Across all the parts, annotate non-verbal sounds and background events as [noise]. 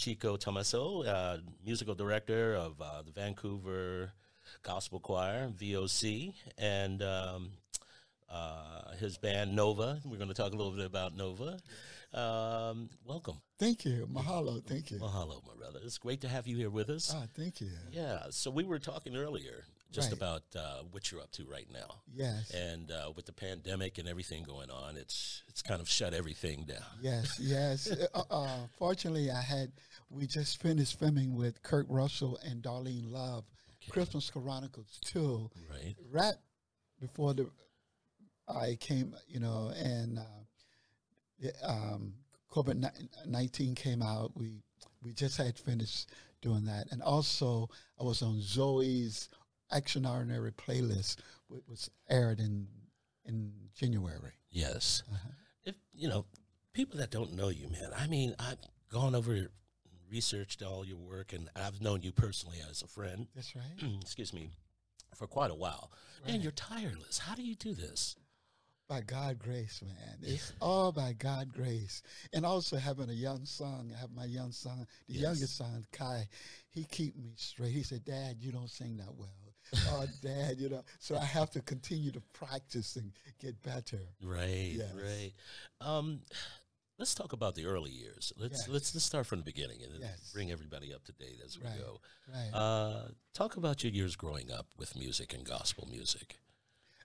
Chico Tomaso, uh, musical director of uh, the Vancouver Gospel Choir, VOC, and um, uh, his band Nova. We're going to talk a little bit about Nova. Um, welcome. Thank you. Mahalo. Thank you. Mahalo, my brother. It's great to have you here with us. Ah, thank you. Yeah. So we were talking earlier just Right. about uh, what you're up to right now. Yes. And uh, with the pandemic and everything going on, it's it's kind of shut everything down. Yes, yes. [laughs] uh, uh, fortunately, I had, we just finished filming with Kurt Russell and Darlene Love, Christmas Chronicles 2, Right. right before the, I came, you know, and uh, um, COVID 19 came out. We, we just had finished doing that. And also, I was on Zoey's Action Extraordinary playlist, which was aired in, in January. Yes. Uh-huh. If you know people that don't know you, man. I mean, I've gone over researched all your work, and I've known you personally as a friend. That's right. [clears throat] excuse me, for quite a while. Man, Right. you're tireless. How do you do this? By God grace, man. It's all by God grace. And also having a young son, I have my young son, the Yes. youngest son, Kai, he keep me straight. He said, Dad, you don't sing that well. oh, [laughs] Dad, you know. So I have to continue to practice and get better. Right, Yes. right. Um, let's talk about the early years. Let's Yes. let's let's start from the beginning and then Yes. bring everybody up to date as we Right. go. Right. Uh, talk about your years growing up with music and gospel music.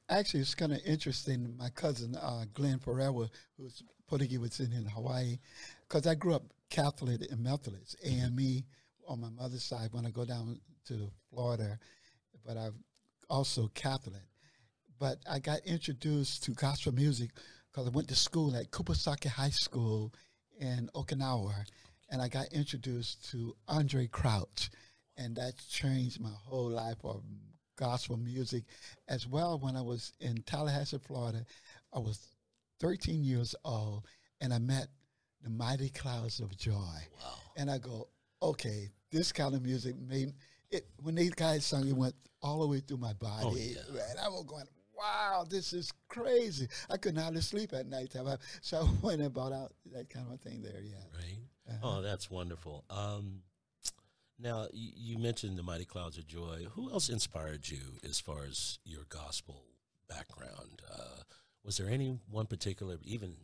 Actually, it's kind of interesting. My cousin, uh, Glenn Forever, who's Portuguese, in, in Hawaii, because I grew up Catholic and Methodist, AME on my mother's side when I go down to Florida, but I'm also Catholic. But I got introduced to gospel music because I went to school at Kubasaki High School in Okinawa, and I got introduced to Andraé Crouch, and that changed my whole life of gospel music. As well, when I was in Tallahassee, Florida, I was 13 years old, and I met the Mighty Clouds of Joy. Wow. And I go, okay, this kind of music made it. When these guys sung, it went all the way through my oh, body. Oh, yeah. And I was going, wow, this is crazy. I couldn't hardly sleep at night [laughs] So I went and bought out that kind of a thing there. Yeah. Right. Uh-huh. Oh, that's wonderful. Um, now you, you mentioned the Mighty Clouds of Joy. Who else inspired you as far as your gospel background? Uh, was there any one particular, even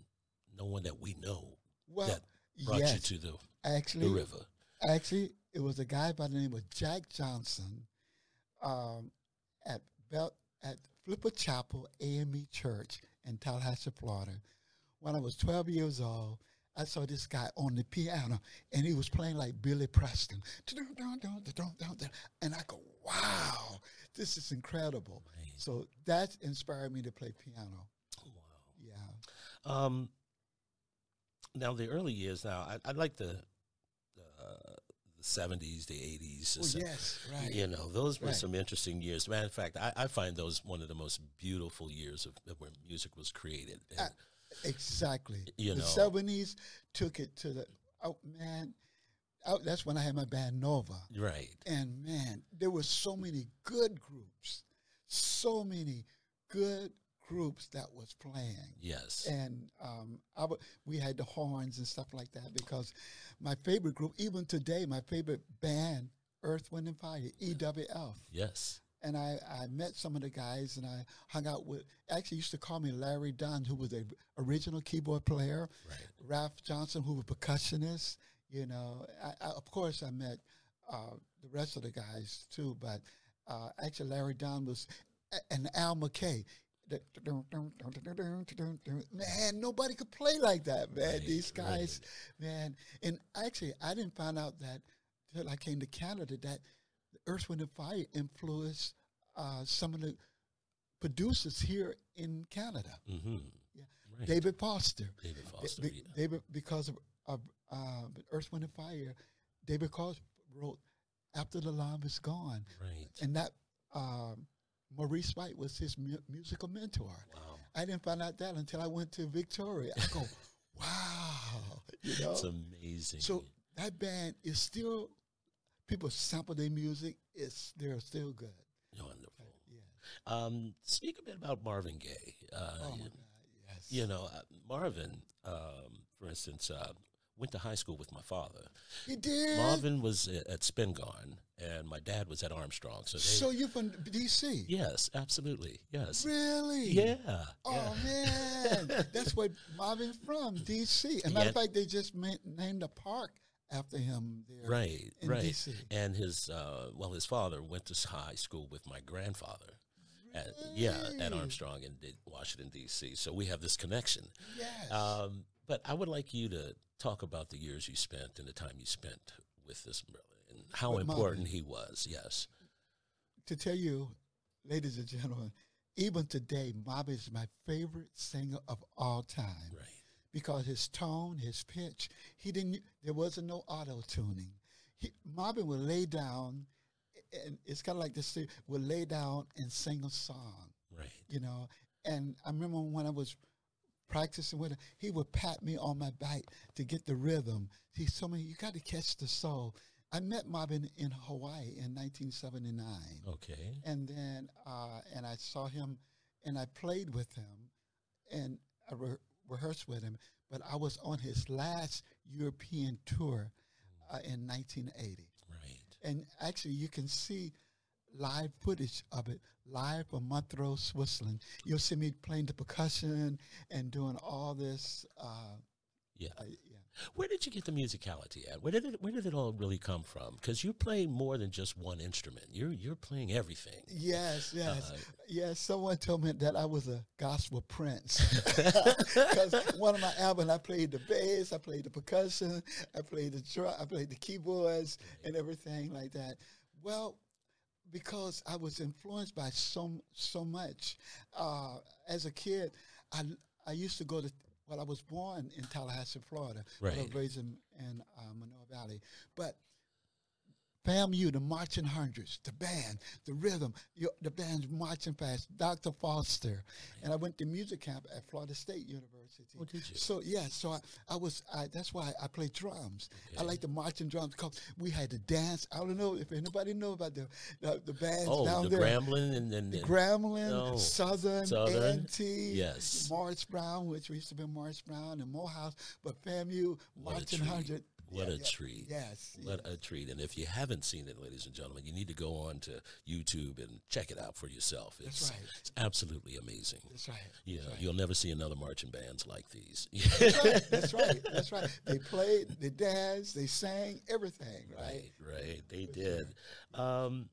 no one that we know Well, that brought yes, you to the, actually, the river? Actually, it was a guy by the name of Jack Johnson um, at Bel- at Flipper Chapel AME Church in Tallahassee, Florida. When I was 12 years old, I saw this guy on the piano, and he was playing like Billy Preston. And I go, wow, this is incredible. So that inspired me to play piano. Oh, wow. Yeah. Um, now the early years. Now I, I like the the seventies, the eighties. Oh, yes, right. You know, those were Right. some interesting years. Matter of fact, I, I find those one of the most beautiful years of, of when music was created. And, Uh, Exactly. You the know. seventies took it to the oh man. Oh, that's when I had my band Nova, right. and man, there were so many good groups, so many good groups that was playing. Yes. And um, I w- we had the horns and stuff like that because my favorite group, even today, my favorite band, Earth, Wind, and Fire, EWF yes. and I, I met some of the guys and I hung out with actually used to call me Larry Dunn, who was the original keyboard player, Right. Ralph Johnson, who was percussionist. You know, I, I, of course I met uh, the rest of the guys too, but uh, actually Larry Dunn was and Al McKay. Man, nobody could play like that, man. Right, These right. guys, man. And actually, I didn't find out that until I came to Canada that Earth, Wind, and Fire influenced uh, some of the producers here in Canada. Mm-hmm. Yeah. Right. David Foster. David Foster. be- yeah. David, because of, of uh, Earth, Wind, and Fire, David Foster wrote "After the Love Is Gone," Right. and that um, Maurice White was his mu- musical mentor. Wow. I didn't find out that until I went to Victoria. I go, [laughs] wow, you know. It's amazing. So that band is still people sample their music. It's they're still good. Wonderful. Yeah. Um, speak a bit about Marvin Gaye. Uh, Oh my you, God. Yes. you know, uh, Marvin, um, for instance, uh, went to high school with my father. He did. Marvin was at Spingarn, and my dad was at Armstrong. So, they, So you're from D.C. yes, absolutely, yes, Really? yeah. Oh yeah. man, [laughs] that's where Marvin's from, D.C. And matter of fact, they just ma- named a park after him there. Right, in right. DC. And his, uh, well, his father went to high school with my grandfather. At, yeah, at Armstrong in D- Washington D.C. So we have this connection. Yes. Um, but I would like you to talk about the years you spent and the time you spent with this brother and how With important he was. Yes. to tell you, ladies and gentlemen, even today, Marvin is my favorite singer of all time Right. because his tone, his pitch, he didn't. There wasn't no auto tuning. He, Marvin would lay down, and it's kind of like this. Would lay down and sing a song. Right. you know. And I remember when I was practicing with him, he would pat me on my back to get the rhythm. He told me, "You got to catch the soul." I met Marvin in Hawaii in 1979, Okay. and then uh, and I saw him, and I played with him, and I re- rehearsed with him. But I was on his last European tour uh, in 1980 Right. and actually you can see live footage of it live from Montreux, Switzerland. You'll see me playing the percussion and doing all this. Uh, Yeah. uh, yeah. Where did you get the musicality at? Where did it Where did it all really come from? Because you play more than just one instrument. You're You're playing everything. Yes, yes, Uh, yes. Someone told me that I was a gospel prince [laughs] [laughs] because one of my albums I played the bass, I played the percussion, I played the drum, I played the keyboards and everything like that. Well, because I was influenced by so so much. Uh, as a kid, I I used to go to. Well, I was born in Tallahassee, Florida. but I was Right. raised in, in uh, Monroe Valley, but FAMU, the marching hundreds, the band, the rhythm, your, the band's marching fast, Dr. Foster. And I went to music camp at Florida State University. Oh, did you? So, yeah, so I, I was, I, that's why I play drums. I like the marching drums because we had to dance. I don't know if anybody know about the, the, the bands Oh, down the there. Grambling and then The Grambling, Oh, Southern, Southern, yes. Morris Brown, which used to be Morris Brown, and Morehouse, but FAMU, Marching. Hundred. What yeah, a yeah, treat. Yes. What a treat. And if you haven't seen it, ladies and gentlemen, you need to go on to YouTube and check it out for yourself. It's, That's right. it's absolutely amazing. That's right. You know, That's right. you'll never see another marching bands like these. That's [laughs] right. That's right. They played, they danced, they sang, everything. Right. Right, right. They did. Um,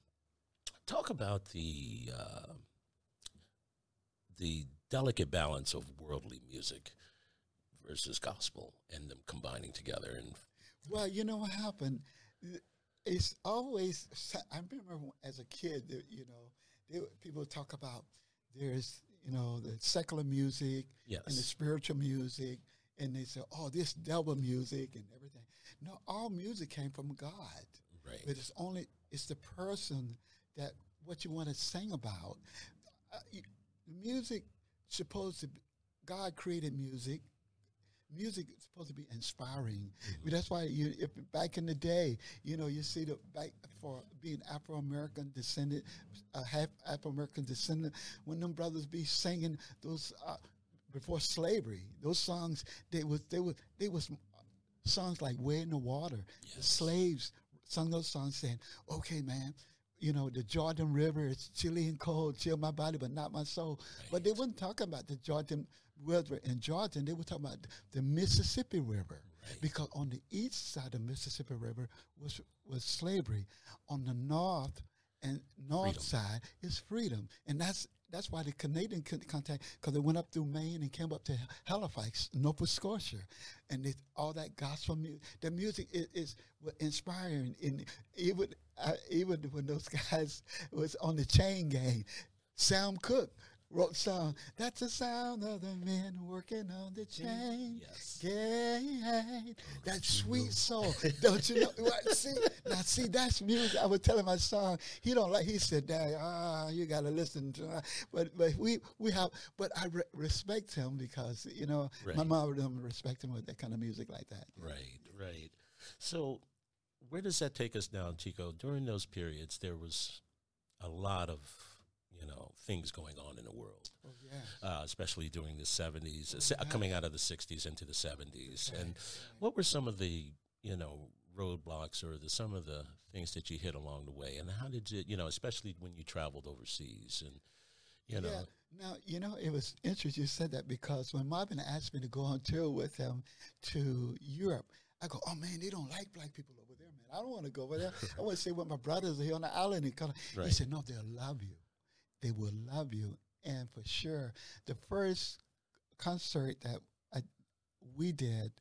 talk about the uh, the delicate balance of worldly music versus gospel and them combining together. And Well, you know what happened? It's always. I remember as a kid, you know, people talk about there's, you know, the secular music and the spiritual music, and they say, oh, this devil music and everything. No, all music came from God. right, but it's only it's the person that what you want to sing about. Uh, you, music supposed to be, God created music. Music is supposed to be inspiring. That's why you if back in the day, you know, you see the back for being Afro American descendant, uh, half Afro American descendant, when them brothers be singing those uh, before slavery, those songs they was they was they was songs like "Wade in the Water." The slaves sung those songs saying, "Okay, man." You know, the Jordan River is chilly and cold, chill my body, but not my soul. But they weren't talking about the Jordan River in Jordan. They were talking about the Mississippi River. Right. Because on the east side of Mississippi River was was slavery. On the north and north Freedom. side is freedom. And that's that's why the Canadian con- contact, because they went up through Maine and came up to Halifax, Nova Scotia, and they, all that gospel music. The music is, is inspiring. And even uh, even when those [laughs] guys was on the chain gang, Sam Cooke wrote song. That's the sound of the men working on the chain yes. gang. That sweet [laughs] soul. Don't you know? What? See, now see, that's music. I was telling my son, he don't like. He said, "Dad, ah, you got to listen to." That. But but we we have. But I re- respect him because you know my Right. mom would respect him with that kind of music like that. Right, right. So, where does that take us now, Chico? During those periods, there was a lot of, you know, things going on in the world, Oh, yes. uh, especially during the '70s, uh, se- coming out of the '60s into the '70s. And what were some of the you know roadblocks or the some of the things that you hit along the way, and how did you you know, especially when you traveled overseas and you know. Yeah. Now, you know, it was interesting you said that because when Marvin asked me to go on tour with him to Europe, I go, oh man, they don't like black people over there, man. I don't want to go over there. I want to stay with my brothers are here on the island. He, kinda, he said, no, they'll love you. They will love you. And for sure, the first concert that I, we did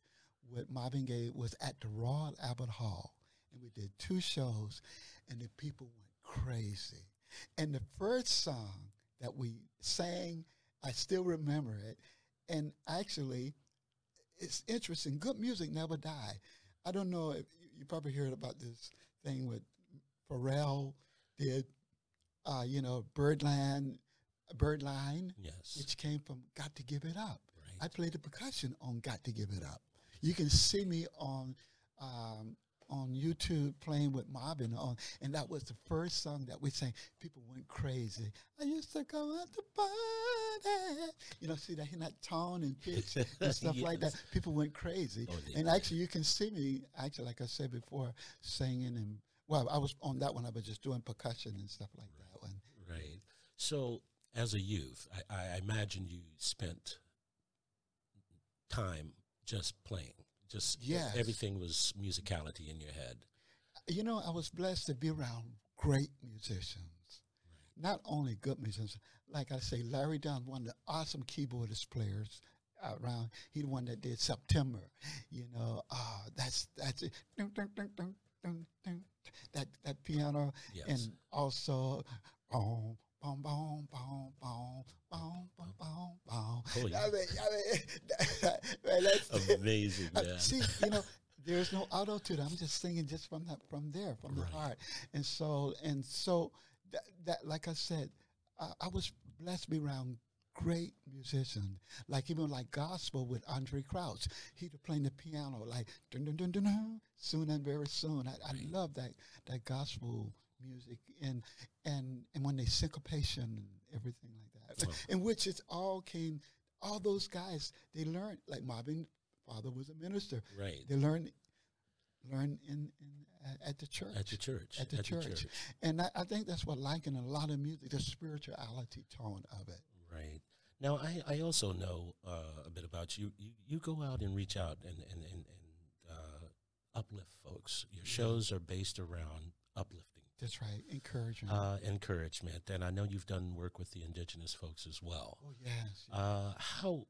with Marvin Gaye was at the Royal Albert Hall. And we did two shows, and the people went crazy. And the first song that we sang, I still remember it. And actually, it's interesting. Good music never die. I don't know if you probably heard about this thing with Pharrell did, uh, you know, Birdland, Birdline, Yes. which came from Got to Give It Up. Right. I played the percussion on Got to Give It Up. You can see me on um, on YouTube playing with Marvin on, and that was the first song that we sang. People went crazy. I used to go out to party, you know, see that in that tone and pitch [laughs] and stuff like that. People went crazy, Oh, and actually, you can see me actually, like I said before, singing and well, I was on that one. I was just doing percussion and stuff like that. Right. So, as a youth, I, I imagine you spent time just playing. Just Yes. everything was musicality in your head. you know, I was blessed to be around great musicians. Not only good musicians, like I say, Larry Dunn, one of the awesome keyboardist players around. He the one that did September. You know, uh, that's that's it. That that piano, Yes. and also. Boom, boom, boom, boom, boom, boom, boom, boom, boom. Yeah. I mean, I mean, [laughs] man, that's [laughs] Amazing, uh, man. See, you know, [laughs] there's no auto to it. I'm just singing just from that, from there, from the heart. And so, and so, that, that like I said, I, I was blessed to be around great musicians, like even like gospel with Andraé Crouch. He'd be playing the piano like dun dun dun dun dun, soon and very soon. I, I love that that gospel music and and and when they syncopation and everything like that, Wow. [laughs] in which it all came. All those guys they learned like Marvin. Father was a minister. Right. They learn learn in, in uh, at the church. At the church. At the church. And I, I think that's what like in a lot of music, the spirituality tone of it. Right. Now, I, I also know uh, a bit about you. you. You go out and reach out and, and, and, and uh, uplift folks. Your shows are based around uplifting, That's right. Encouragement. uh, encouragement. And I know you've done work with the indigenous folks as well. oh yes. Uh, how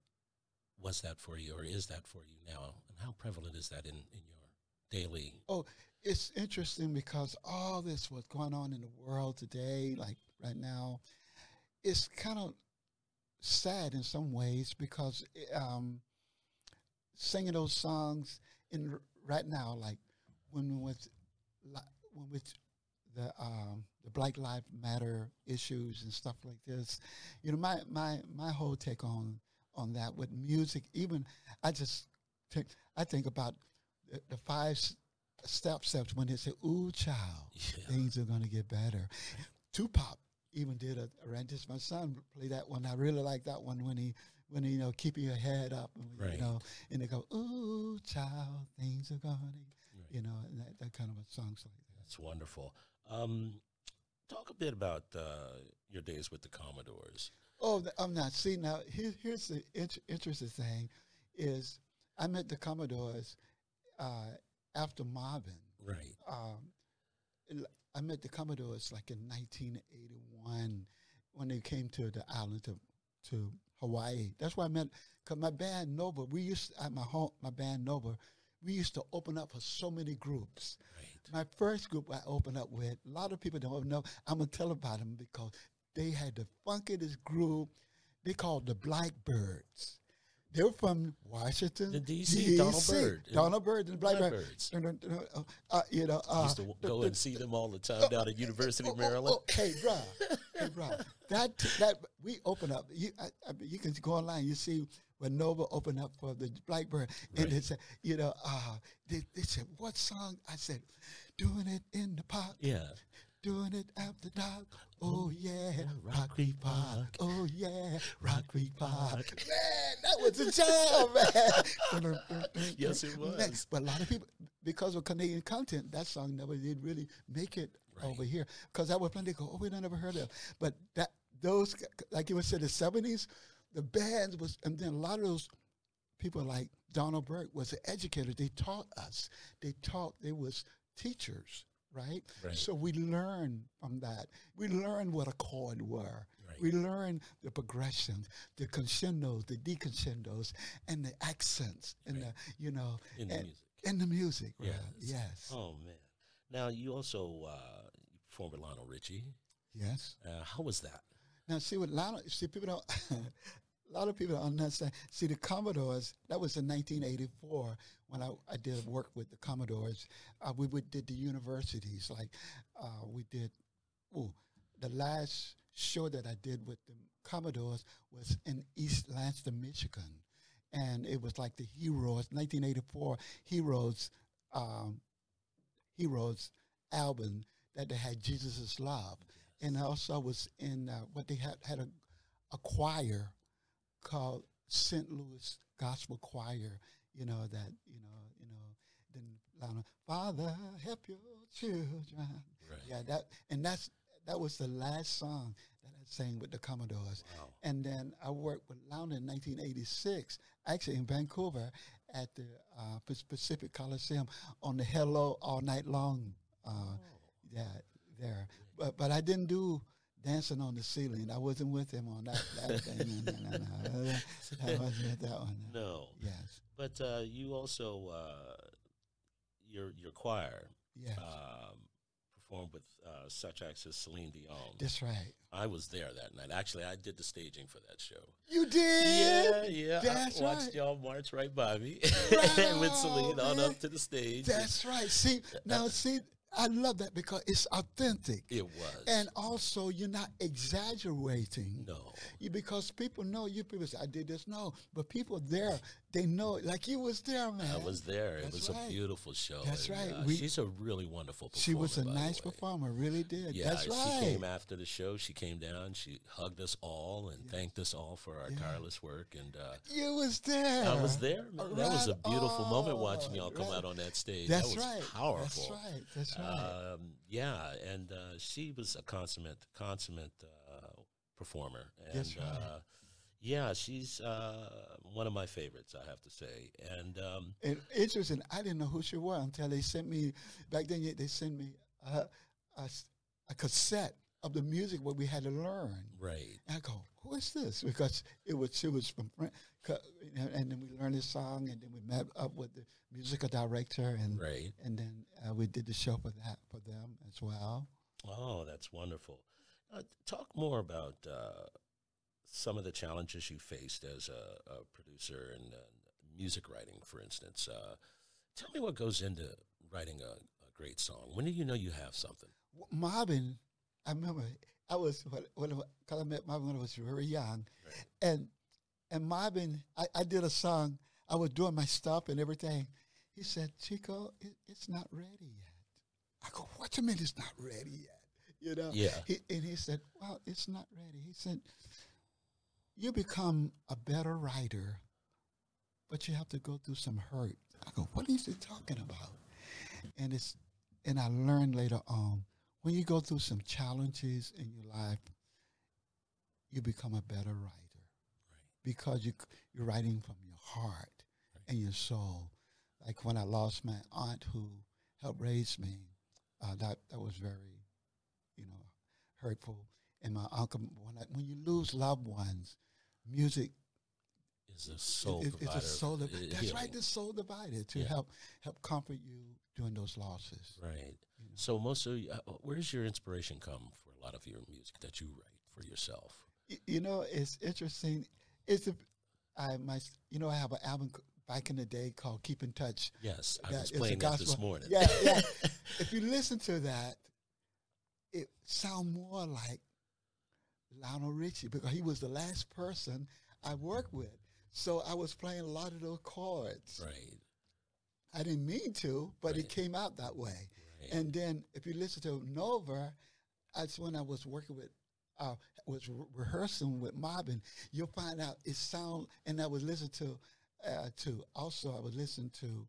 was that for you, or is that for you now? And how prevalent is that in, in your daily? Oh, it's interesting because all this what's going on in the world today, like right now, it's kind of sad in some ways because um, singing those songs in right now, like when with when with the um, the Black Lives Matter issues and stuff like this, you know, my my my whole take on on that with music, even I just think I think about the, the five s- step steps when they say, "Ooh, child, Yeah. things are going to get better." Tupac even did a arrangement. My son played that one. I really like that one when he when he, you know keeping your head up, Right. you know, and they go, "Ooh, child, things are going to," Right. you know, and that, that kind of a songs like that. That's wonderful. Um, talk a bit about uh, your days with the Commodores. Oh, I'm not. See now, here, here's the int- interesting thing, is I met the Commodores uh, after Marvin. Right. um, I met the Commodores like in 1981 when they came to the island to to Hawaii. That's why I met because my band Nova. We used to, at my home, my band Nova. We used to open up for so many groups. Right. My first group I opened up with, a lot of people don't know. I'm gonna tell about them because they had the funkiest group. They called the Blackbirds. They were from Washington, The DC, Donald DC. Byrd. Donald Byrd and the Blackbird. Blackbirds. Dun, uh, uh, you know, uh, used to w- go and see them all the time down at University of oh, oh, Maryland. oh, hey, bro, hey, bro. [laughs] That that we open up. You I, I you can go online. You see when Nova opened up for the Blackbird, and they said, you know, uh, they, they said, what song? I said, doing it in the park, Yeah. doing it after dark. Oh yeah, Rock Creek Park. Oh yeah, Rock Creek Park. Man, that was a jam, man. [laughs] Yes, it was. But a lot of people, because of Canadian content, that song never did really make it Right. over here. Because that was plenty go, oh, we don't never heard of. But that those, like you say, the seventies, the bands was, and then a lot of those people like Donald Burke was an educator. They taught us. They taught. They was teachers, right? Right. So we learned from that. We learned what a chord were. Right. We learned the progressions, the crescendos, the decrescendos, and the accents, and the you know, In the and, music. and the music. Yes. right? Yes. Oh man. Now you also uh, with Lionel Richie. Yes. Uh, how was that? Now, see what Lionel, see people don't. [laughs] a lot of people don't understand. See the Commodores. That was in 1984 when I, I did work with the Commodores. Uh, we would, did the universities like uh, we did. Oh, the last show that I did with the Commodores was in East Lansing, Michigan, and it was like the Heroes 1984 Heroes um, Heroes album that they had Jesus Love. And also I was in uh, what they had had a, a choir called St. Louis Gospel Choir, you know, that, you know, you know, then Father, help your children. Right. Yeah, that and that's that was the last song that I sang with the Commodores. Wow. And then I worked with Lionel in 1986, actually in Vancouver at the uh, Pacific Coliseum on the Hello All Night Long. Uh, Oh. yeah, there. But but I didn't do dancing on the ceiling. I wasn't with him on that, that [laughs] thing. No, no, no. I wasn't with that one. No, Yes. but uh, you also uh, your your choir Yes. um, performed with uh, such acts as Celine Dion. That's right. I was there that night. Actually, I did the staging for that show. You did. Yeah, yeah. That's I watched right. y'all march right by me [laughs] Wow, with Celine on up to the stage. That's right. See now, [laughs] see, I love that because it's authentic, it was. and also you're not exaggerating. no, You, because people know you. People say, "I did this." No, but people there, they know. Like you was there, man. I was there. It was right. a beautiful show. That's and, right. uh, We- she's a really wonderful performer. She was a nice performer. Really did. Yeah, That's right. she came after the show. She came down. She hugged us all and thanked us all for our Yeah. tireless work. And uh, You was there. I was there. Man. That was a Right beautiful moment watching y'all come right. out on that stage. That's that was right. powerful. That's right. That's right. Um, yeah, and uh, she was a consummate, consummate uh, performer. And, That's right. Yeah, she's uh, one of my favorites, I have to say. And um, And interesting, I didn't know who she was until they sent me back then. They sent me a cassette of the music what we had to learn. right, And I go, who is this? Because it was she was from Fran- co- and and then we learned this song, and then we met up with the musical director, and right. and then uh, we did the show for that for them as well. Oh, that's wonderful. Uh, talk more about uh, some of the challenges you faced as a, a producer and uh, music writing, for instance. Uh, tell me what goes into writing a, a great song. When do you know you have something? Marvin, I remember I was when I met Marvin when I was very young, and and Marvin, I, I did a song. I was doing my stuff and everything. He said, "Chico, it, it's not ready yet." I go, "What do you mean it's not ready yet?" You know? Yeah. He, and he said, "Well, it's not ready." He said, "You become a better writer, but you have to go through some hurt." I go, "What is he talking about?" And it's and I learned later on when you go through some challenges in your life, you become a better writer because you you're writing from your heart and your soul. Like when I lost my aunt who helped raise me, uh, that that was very, you know, hurtful. And my uncle, when I, when you lose loved ones, music Is a soul it- it's a soul. uh, that's right, healing. the soul divided to Yeah. help help comfort you during those losses. Right. you know. So most of y- uh, where's your inspiration come for a lot of your music that you write for yourself? Y- you know, it's interesting. It's a, I my, you know, I have an album back in the day called "Keep in Touch." Yes, I was playing that this morning. Yeah, yeah. [laughs] if you listen to that, it sound more like Lionel Richie because he was the last person I worked with. So I was playing a lot of those chords. right. I didn't mean to, but Right. it came out that way. Right. And then if you listen to Nova, that's when I was working with, uh, was re- rehearsing with Marvin. You'll find out it sound, and I was listening to, uh, to also I was listening to,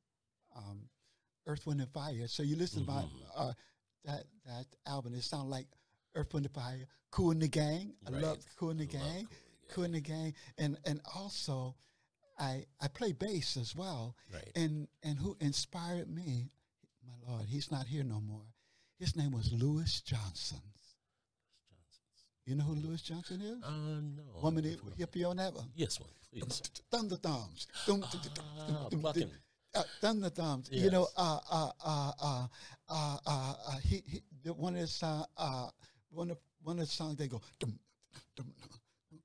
um, Earth, Wind and Fire. So you listen to my uh, that that album. It sounds like Earth, Wind Fire, Kool and the Gang. I Right. love Kool and the Gang, Kool and the Kool and the Gang, and and also, I I play bass as well. Right. And and who inspired me, my Lord, he's not here no more. His name was Louis Johnson. You know who Louis Johnson is? Uh, no. Want me to hip you on that one? Yes, one, please. Thunder Thumbs. Uh, Thunder Thumbs. You know, uh, uh, uh, uh, uh, uh, uh, he, he, the, one of the song, uh, one of one of the songs they go. Dum, dum, dum.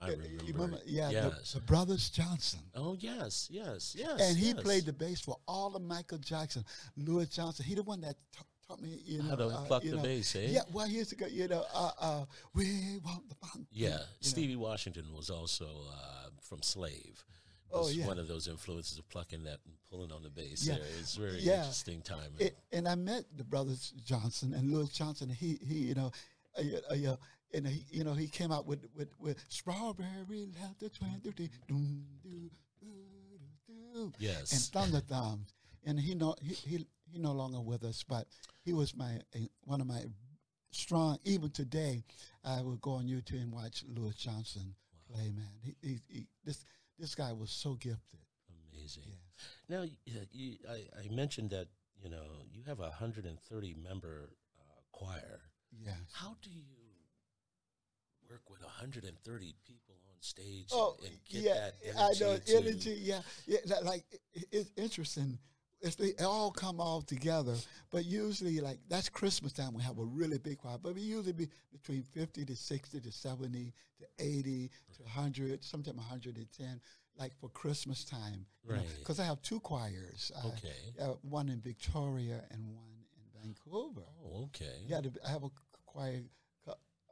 I You remember. Yeah, the- Yes. the, Brothers Johnson. oh, yes, yes, yes. and he yes. played the bass for all of Michael Jackson. Louis Johnson, he the one that ta- taught me, you know, How to uh, pluck the know, bass, eh? Yeah, well, years ago, you know, uh, uh, we want the fun. Yeah, you know. Stevie Washington was also uh, from Slave. Oh, yeah. one of those influences of plucking that and pulling on the bass. Yeah. there. It's a very Yeah. interesting time. It, and I met the brothers Johnson and Louis Johnson. He, he, you know, uh, uh, yeah, and he, you know, he came out with with, with strawberry letter twenty doom doo doo doo Yes. and [laughs] thunder thumbs. And he no he, he he no longer with us, but he was my uh, one of my strong. Even today, I would go on YouTube and watch Louis Johnson play. Man, he, he, he this this guy was so gifted. Amazing. Yeah. Now, uh, you, I, I mentioned that you know you have a 130 member uh, choir. Yes. How do you work with 130 people on stage Oh, and, and get yeah, that energy I know energy. Yeah, yeah. that, Like it, it's interesting. It's they all come all together, but usually like that's Christmas time. We have a really big choir, but we usually be between fifty to sixty to seventy to eighty to hundred, sometimes one hundred and ten. Like for Christmas time, Right. Because I have two choirs. Uh, Okay. uh, one in Victoria and one in Vancouver. Oh, okay. Yeah, the, I have a choir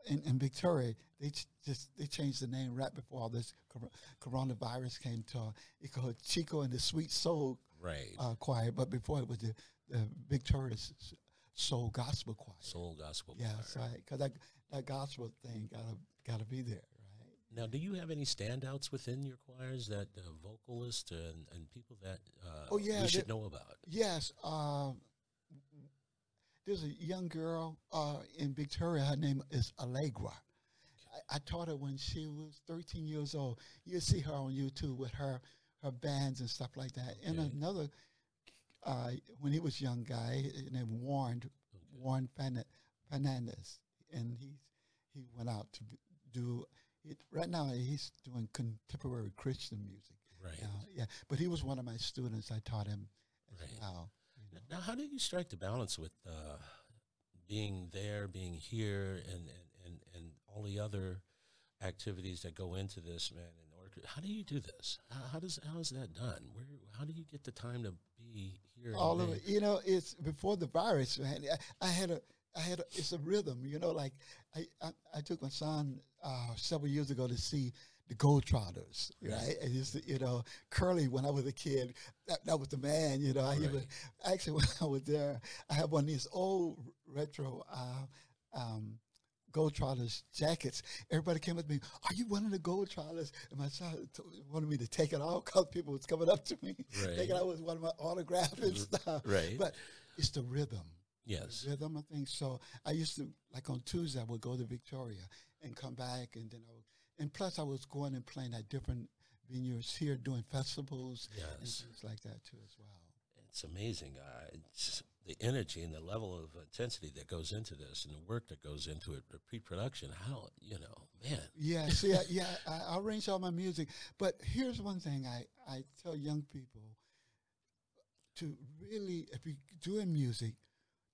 in, in Victoria. They ch- just they changed the name right before all this cor- coronavirus came to. Uh, it called Chico and the Sweet Soul Right. uh, Choir, but before it was the, the Victoria's S- Soul Gospel Choir. Soul gospel yeah, choir. right. because that that gospel thing gotta gotta be there, right? Now, do you have any standouts within your choirs that uh, vocalists and, and people that uh, Oh, yeah, we should know about? Yes. Uh, there's a young girl uh, in Victoria. Her name is Allegra. I, I taught her when she was 13 years old. You see her on YouTube with her her bands and stuff like that. And another, uh, when he was a young guy named Warren Warren Fernandez, and he he went out to do it. Right now, he's doing contemporary Christian music. Right. Uh, yeah, but he was one of my students. I taught him Right. well. you know. Now, how do you strike the balance with uh, being there, being here, and, and, and, and all the other activities that go into this, man? In how do you do this? How, how does how is that done? Where how do you get the time to be here? all of it. You know, it's before the virus, man. I, I had a, I had a, it's a rhythm. You know, like I, I, I took my son uh, several years ago to see the Globetrotters, right? And it's, you know, Curly when I was a kid, that, that was the man. You know, I even actually [laughs] when I was there, I have one of these old retro. Uh, um, Globetrotters jackets. Everybody came up to me, "Are you one of the Globetrotters?" And my son t- wanted me to take it off because people was coming up to me, Right. thinking I was one of my autographs and stuff. right. But it's the rhythm. yes. The rhythm, I think. So I used to, like on Tuesday, I would go to Victoria and come back, and then I would, and plus I was going and playing at different venues here, doing festivals and Yes. things like that too as well. It's amazing. Uh, it's the energy and the level of intensity that goes into this, and the work that goes into it, the pre-production. How you know, man. Yeah, see, I, yeah, [laughs] I, I arrange all my music. But here's one thing I, I tell young people to really, if you're doing music,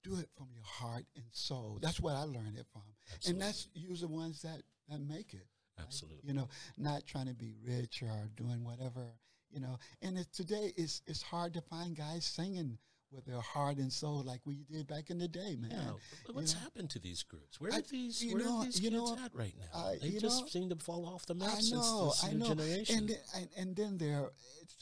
do it from your heart and soul. That's what I learned it from. And that's usually the ones that, that make it. right? Absolutely. You know, not trying to be rich or doing whatever, you know. And it, today it's, it's hard to find guys singing with their heart and soul like we did back in the day, man. Yeah, but what's know? happened to these groups? Where I- are these? you Where know- are these you kids know, at right now? I- they just know, seem to fall off the map I since know, I know. generation. And, then- and and then there,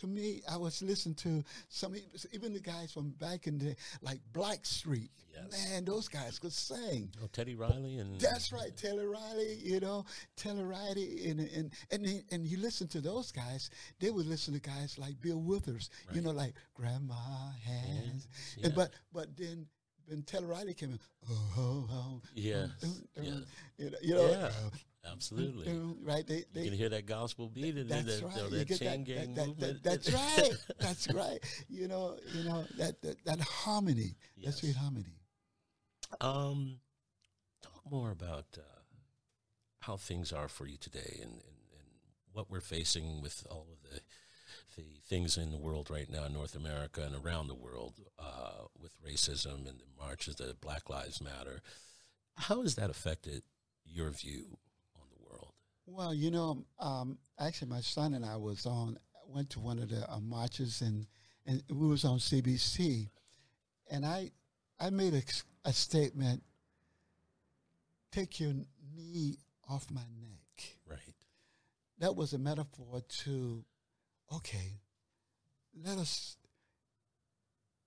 to me, I was listening to some even the guys from back in the like Blackstreet. Yes. Man, those guys could sing. Oh, Teddy Riley and That's right, Taylor Riley. You know, Taylor Riley, and and and he- and you listen to those guys. They would listen to guys like Bill Withers. You know, like Grandma has. yeah. And but but then when Taylor Riley came in, oh, oh, oh Yes, yes. you know, you know, Yeah, uh, absolutely. right? They You can hear that gospel beat and that, right. that chain that, gang that, movement. that- that's right. [laughs] That's right. You know, you know that that, that harmony. That sweet harmony. Um, talk more about uh, how things are for you today and, and, and what we're facing with all of the the things in the world right now in North America and around the world uh, with racism and the marches, the Black Lives Matter. How has that affected your view on the world? Well, you know, um, actually, my son and I was on went to one of the uh, marches, and and we was on CBC, and I I made a, a statement. Take your knee off my neck. Right. That was a metaphor to, okay, let us.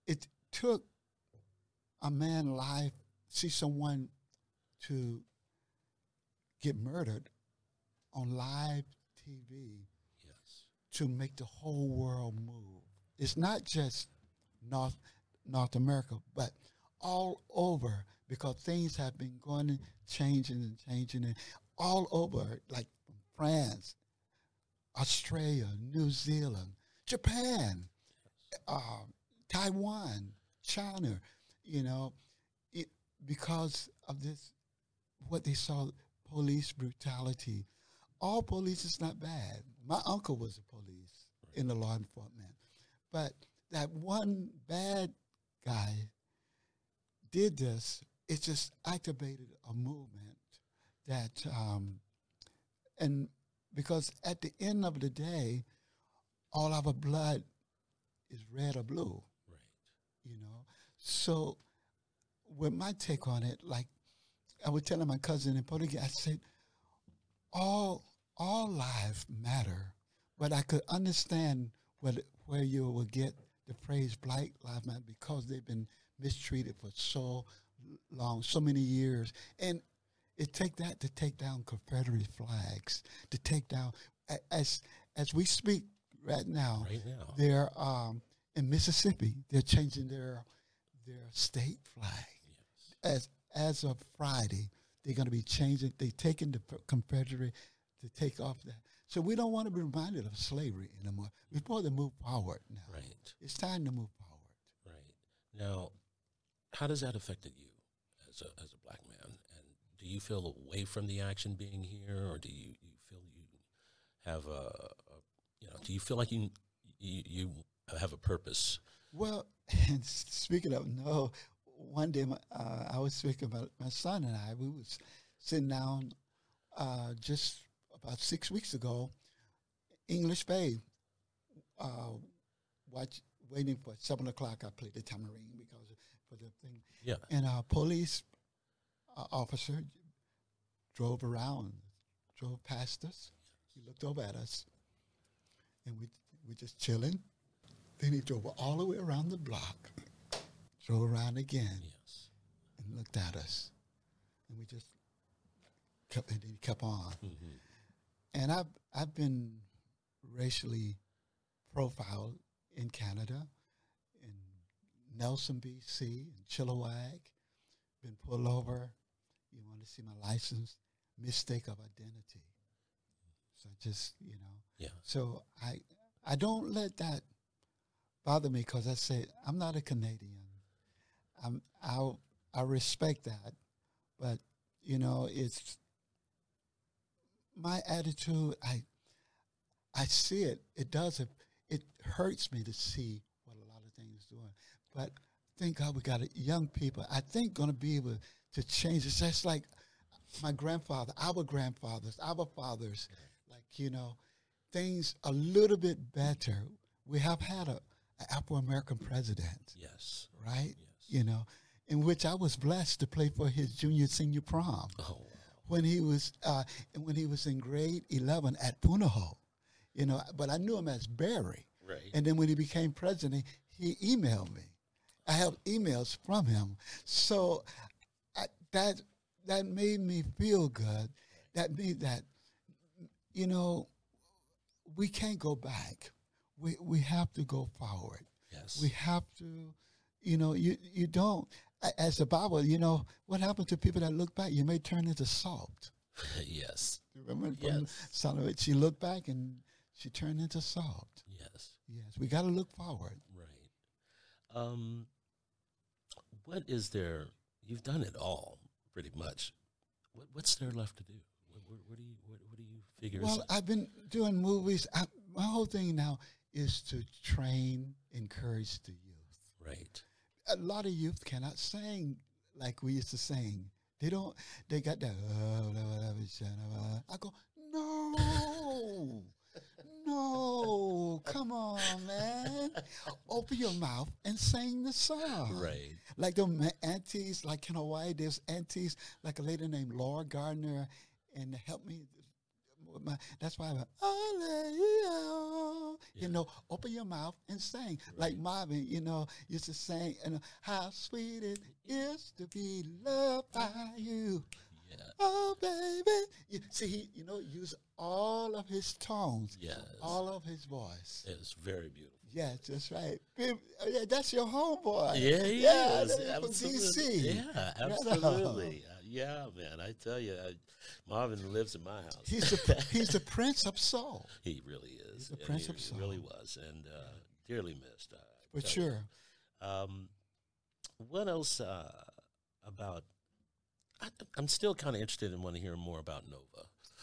It took a man life see someone to get murdered on live TV Yes. to make the whole world move. It's not just North North America, but all over because things have been going and changing and changing and all over, like France, Australia, New Zealand, Japan, uh, Taiwan, China, you know, it, because of this, what they saw, police brutality. All police is not bad. My uncle was a police in the law enforcement, but that one bad guy did this. It just activated a movement that, um, and because at the end of the day, all our blood is red or blue Right. you know. So, with my take on it, like I was telling my cousin in Puerto Rico, I said, all all lives matter, but I could understand where where you will get the phrase "Black Lives Matter" because they've been mistreated for so long, so many years, and it take that to take down Confederate flags, to take down as as we speak right now Right now. they're um, in Mississippi. They're changing their their state flag Yes. as as of Friday. They're going to be changing. They taking the Confederate to take off that. So we don't want to be reminded of slavery anymore. We're supposed to move forward now. Right. It's time to move forward. Right. Now, how does that affected you as a, as a black man? And do you feel away from the action being here, or do you, you feel you have a, a you know, do you feel like you, you you have a purpose? Well, and [laughs] speaking of no, one day my, uh, I was speaking about my son and I. We was sitting down uh, just about six weeks ago, English Bay, uh, watch waiting for seven o'clock. I played the tambourine because for the thing, Yeah. and our police uh, officer drove around, drove past us. He looked over at us, and we we just chilling. Then he drove all the way around the block, drove around again, Yes. and looked at us, and we just kept and he kept on. hmm And I've I've been racially profiled in Canada, Nelson, BC, in Chilliwack, been pulled over. You want to see my license? Mistake of identity. So just you know, Yeah. so I I don't let that bother me because I say I'm not a Canadian. I'm I I respect that, but you know it's my attitude. I I see it. It does it. It hurts me to see what a lot of things doing, but thank God we got young people. I think going to be able to change. It's just like my grandfather, our grandfathers, our fathers. Like you know, things a little bit better. We have had a, a Afro American president, Yes. right? Yes. You know, in which I was blessed to play for his junior senior prom Oh. when he was uh, when he was in grade eleven at Punahou. You know, but I knew him as Barry. Right. And then when he became president, he emailed me, I have emails from him. So I, that that made me feel good. That means that you know we can't go back. We we have to go forward. Yes. We have to, you know, you you don't. As the Bible, you know, what happens to people that look back? You may turn into salt. [laughs] yes. Remember, from Yes. Son of it, she looked back and she turned into salt. Yes. Yes, we got to look forward. Right. Um, what is there? You've done it all, pretty much. What, what's there left to do? What, what, what do you what, what do you figure? is Well, I've been doing movies. I, my whole thing now is to train, encourage the youth. right. A lot of youth cannot sing like we used to sing. They don't. They got that. "Oh, blah, blah, blah, blah, blah." I go, no, no, come on, man. Open your mouth and sing the song. Right. Like the aunties, like in Hawaii, there's aunties, like a lady named Laura Gardner, and help me. My, that's why I'm, Hallelujah. Yeah. You know, open your mouth and sing. Like Right. Marvin, you know, used to sing, and how sweet it is to be loved by you. Yeah. Oh, baby. You, see, he, you know, use all of his tones, Yes. all of his voice. It's very beautiful. Yes, that's right. Uh, yeah, that's your homeboy. Yeah, he yeah, is. Absolutely. DC. Yeah, absolutely. Uh, yeah, man. I tell you, I, Marvin lives in my house. He's the [laughs] he's the prince of soul, he really is. the Prince he of Soul. really was, and uh, dearly missed. Uh, for you. sure. Um, what else uh, about? I, I'm still kind of interested and want to hear more about Nova.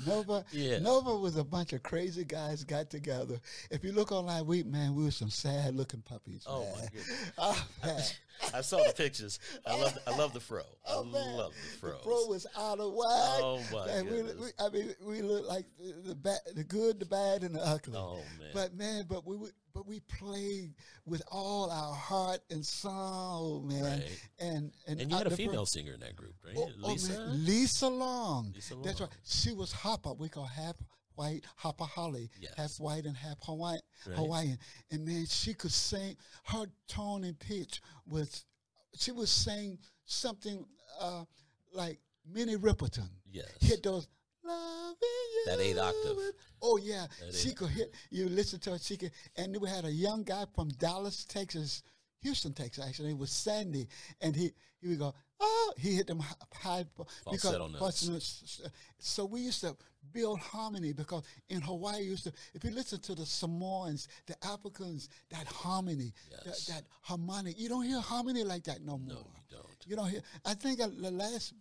Nova, Yeah. Nova was a bunch of crazy guys got together. If you look online, we man, we were some sad looking puppies. Oh, man. my goodness. [laughs] Oh, man. I saw the pictures. I love. I love the fro. [laughs] Oh, I Oh, man. love the fro. The fro was out of whack. Oh my Man, we, goodness. we, I mean, we look like the, the bad, the good, the bad, and the ugly. Oh man. But man, but we would- but we played with all our heart and soul, man. Right. And and, and you I- had a female singer in that group, right? Oh, oh, Lisa. man, Lisa Long. Lisa That's right. She was hapa. We call half white hapa haole, Yes. half white and half Hawaiian. Right. Hawaiian. And man, she could sing. Her tone and pitch was. She was sing something uh, like Minnie Riperton. Yes. Hit those. That eight octave. Oh yeah, That she eight- could hit. You listen to her. She could. And we had a young guy from Dallas, Texas, Houston, Texas. Actually, it was Sandy, and he he would go. Oh, he hit them high because Falsetto notes. notes. So we used to build harmony because in Hawaii, used to if you listen to the Samoans, the Africans, that harmony, Yes. that, that harmonic. You don't hear harmony like that no more. No, you don't. You don't hear. I think uh, the last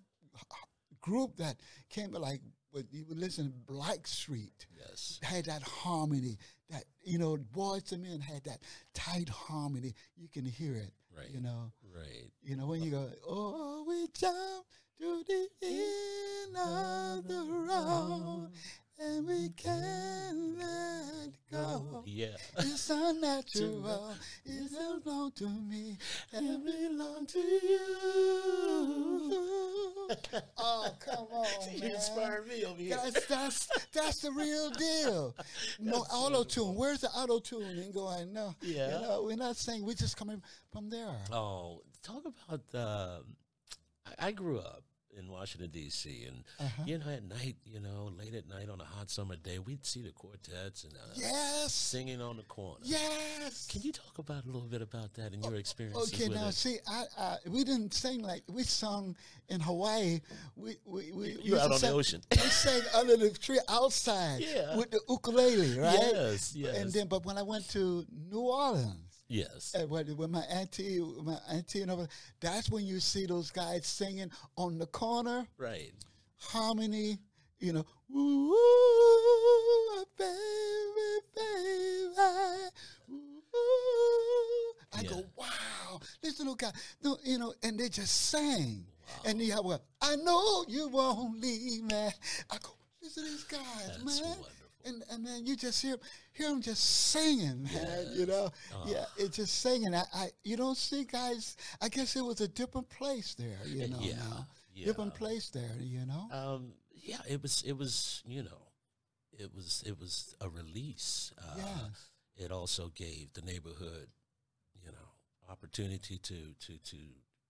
group that came like with you would listen to Blackstreet Yes. had that harmony that you know Boyz II Men had that tight harmony. You can hear it. Right. You know. Right. You know when you go, oh, we jump to the end of the road and we can't let go. Yeah. It's unnatural. It belong to me and belong to you. [laughs] oh, come on, [laughs] you inspired me over here. That's that's that's the real deal. [laughs] No auto tune. Where's the auto tuning going? No, Yeah. You know, we're not saying we're just coming from there. Oh, talk about. um I, I grew up in Washington D.C. and Uh-huh. you know at night, you know, late at night on a hot summer day, we'd see the quartets and uh, Yes, singing on the corner. yes. Can you talk about a little bit about that and your experiences Okay, now it? see, I, I we didn't sing like we sung in Hawaii. We we we You out on the ocean. We sang under the tree outside [laughs] Yeah. with the ukulele, right? Yes, yes. And then, but when I went to New Orleans, yes. and when, when my auntie, my auntie and over, that's when you see those guys singing on the corner, Right. harmony, you know, ooh, baby, baby, ooh. I go, wow, this little guy, no, you know, and they just sang. And you have, well, I know you won't leave me. I go, listen to these guys, That's man. wonderful. And, and then you just hear hear them just singing, man. [laughs] You know, yeah, it's just singing. I, I you don't see guys. I guess it was a different place there. You know, yeah, now. yeah. different place there. You know, Um, yeah, it was. It was. You know, it was. It was a release. Uh, Yes. It also gave the neighborhood, you know, opportunity to to to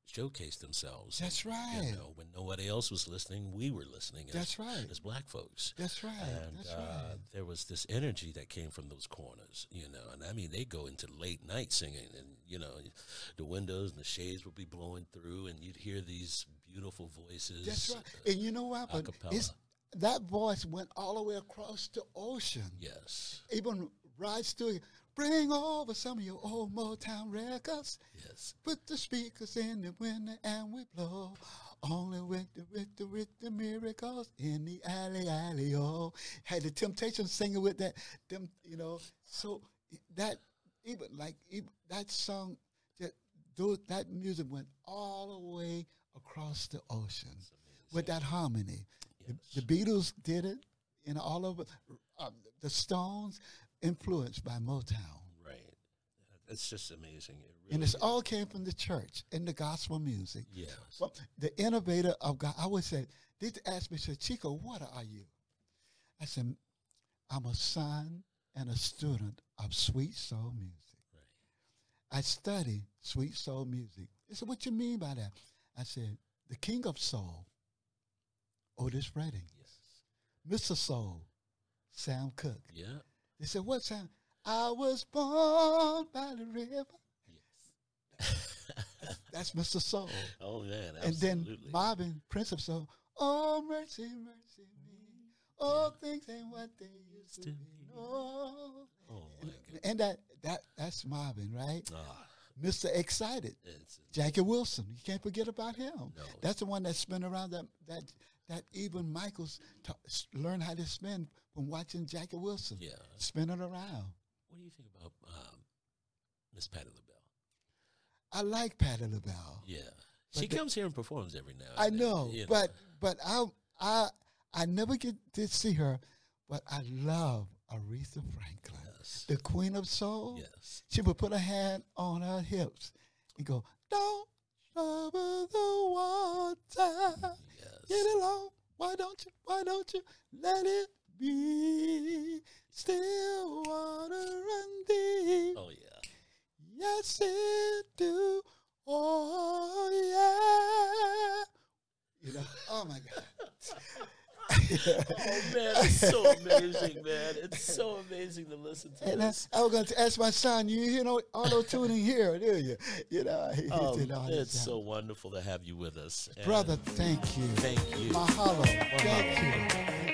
showcase themselves. That's right. You know, when nobody else was listening, we were listening. As, That's right. As black folks. That's right. And That's uh, right. there was this energy that came from those corners, you know. And I mean, they go into late night singing, and you know, the windows and the shades would be blowing through, and you'd hear these beautiful voices. That's right. And you know what? Acapella. that voice went all the way across the ocean. Yes, Even right Stewart, bring over some of your old Motown records. yes, Put the speakers in the window and we blow. Only with the with the with the miracles in the alley alley oh. Had the Temptations singing with that them you know. So that even like even that song that that music went all the way across the ocean with that harmony. The, the Beatles did it, and all over uh, the Stones influenced by Motown. right. It's just amazing. It really And it's all came from the church and the gospel music. yes, Well, the innovator of God, I would say, they asked me, said, Chico, what are you? I said, I'm a son and a student of sweet soul music. right. I study sweet soul music. They said, what you mean by that? I said, the king of soul, Otis Redding. Yes, Mr. Soul, Sam Cooke. yeah, They said, what Sam? I was born by the river. yes. That's Mr. Soul. oh man, Absolutely. And then. Marvin, Prince of Soul, oh mercy, mercy me. All things ain't what they used to be. No. oh my. And that that that's Marvin, right? Ah, Mr. Excited. it's Jackie Wilson. You can't forget about him. No. That's the one that spun around that that that even Michaels s- learned how to spin from watching Jackie Wilson. yeah. Spin it around. What do you think about um, Miss Patti LaBelle? I like Patti LaBelle. Yeah, But she the- comes here and performs every now. I and then, I know, but but I I I never get to see her, but I love Aretha Franklin, yes, the Queen of Soul. yes, She would put her hand on her hips and go, "Don't trouble the water, yes. get along. Why don't you? Why don't you let it be? Still water run deep. Oh yeah. Yes, it do. Oh yeah. You know. Oh my God. Oh man, it's so amazing, man. It's so amazing to listen to And I, this. I was going to ask my son, you you know auto tuning here, do you? You know, he, he Oh, this it's so wonderful to have you with us, And Brother, thank you. Thank you. Mahalo. Oh, thank you.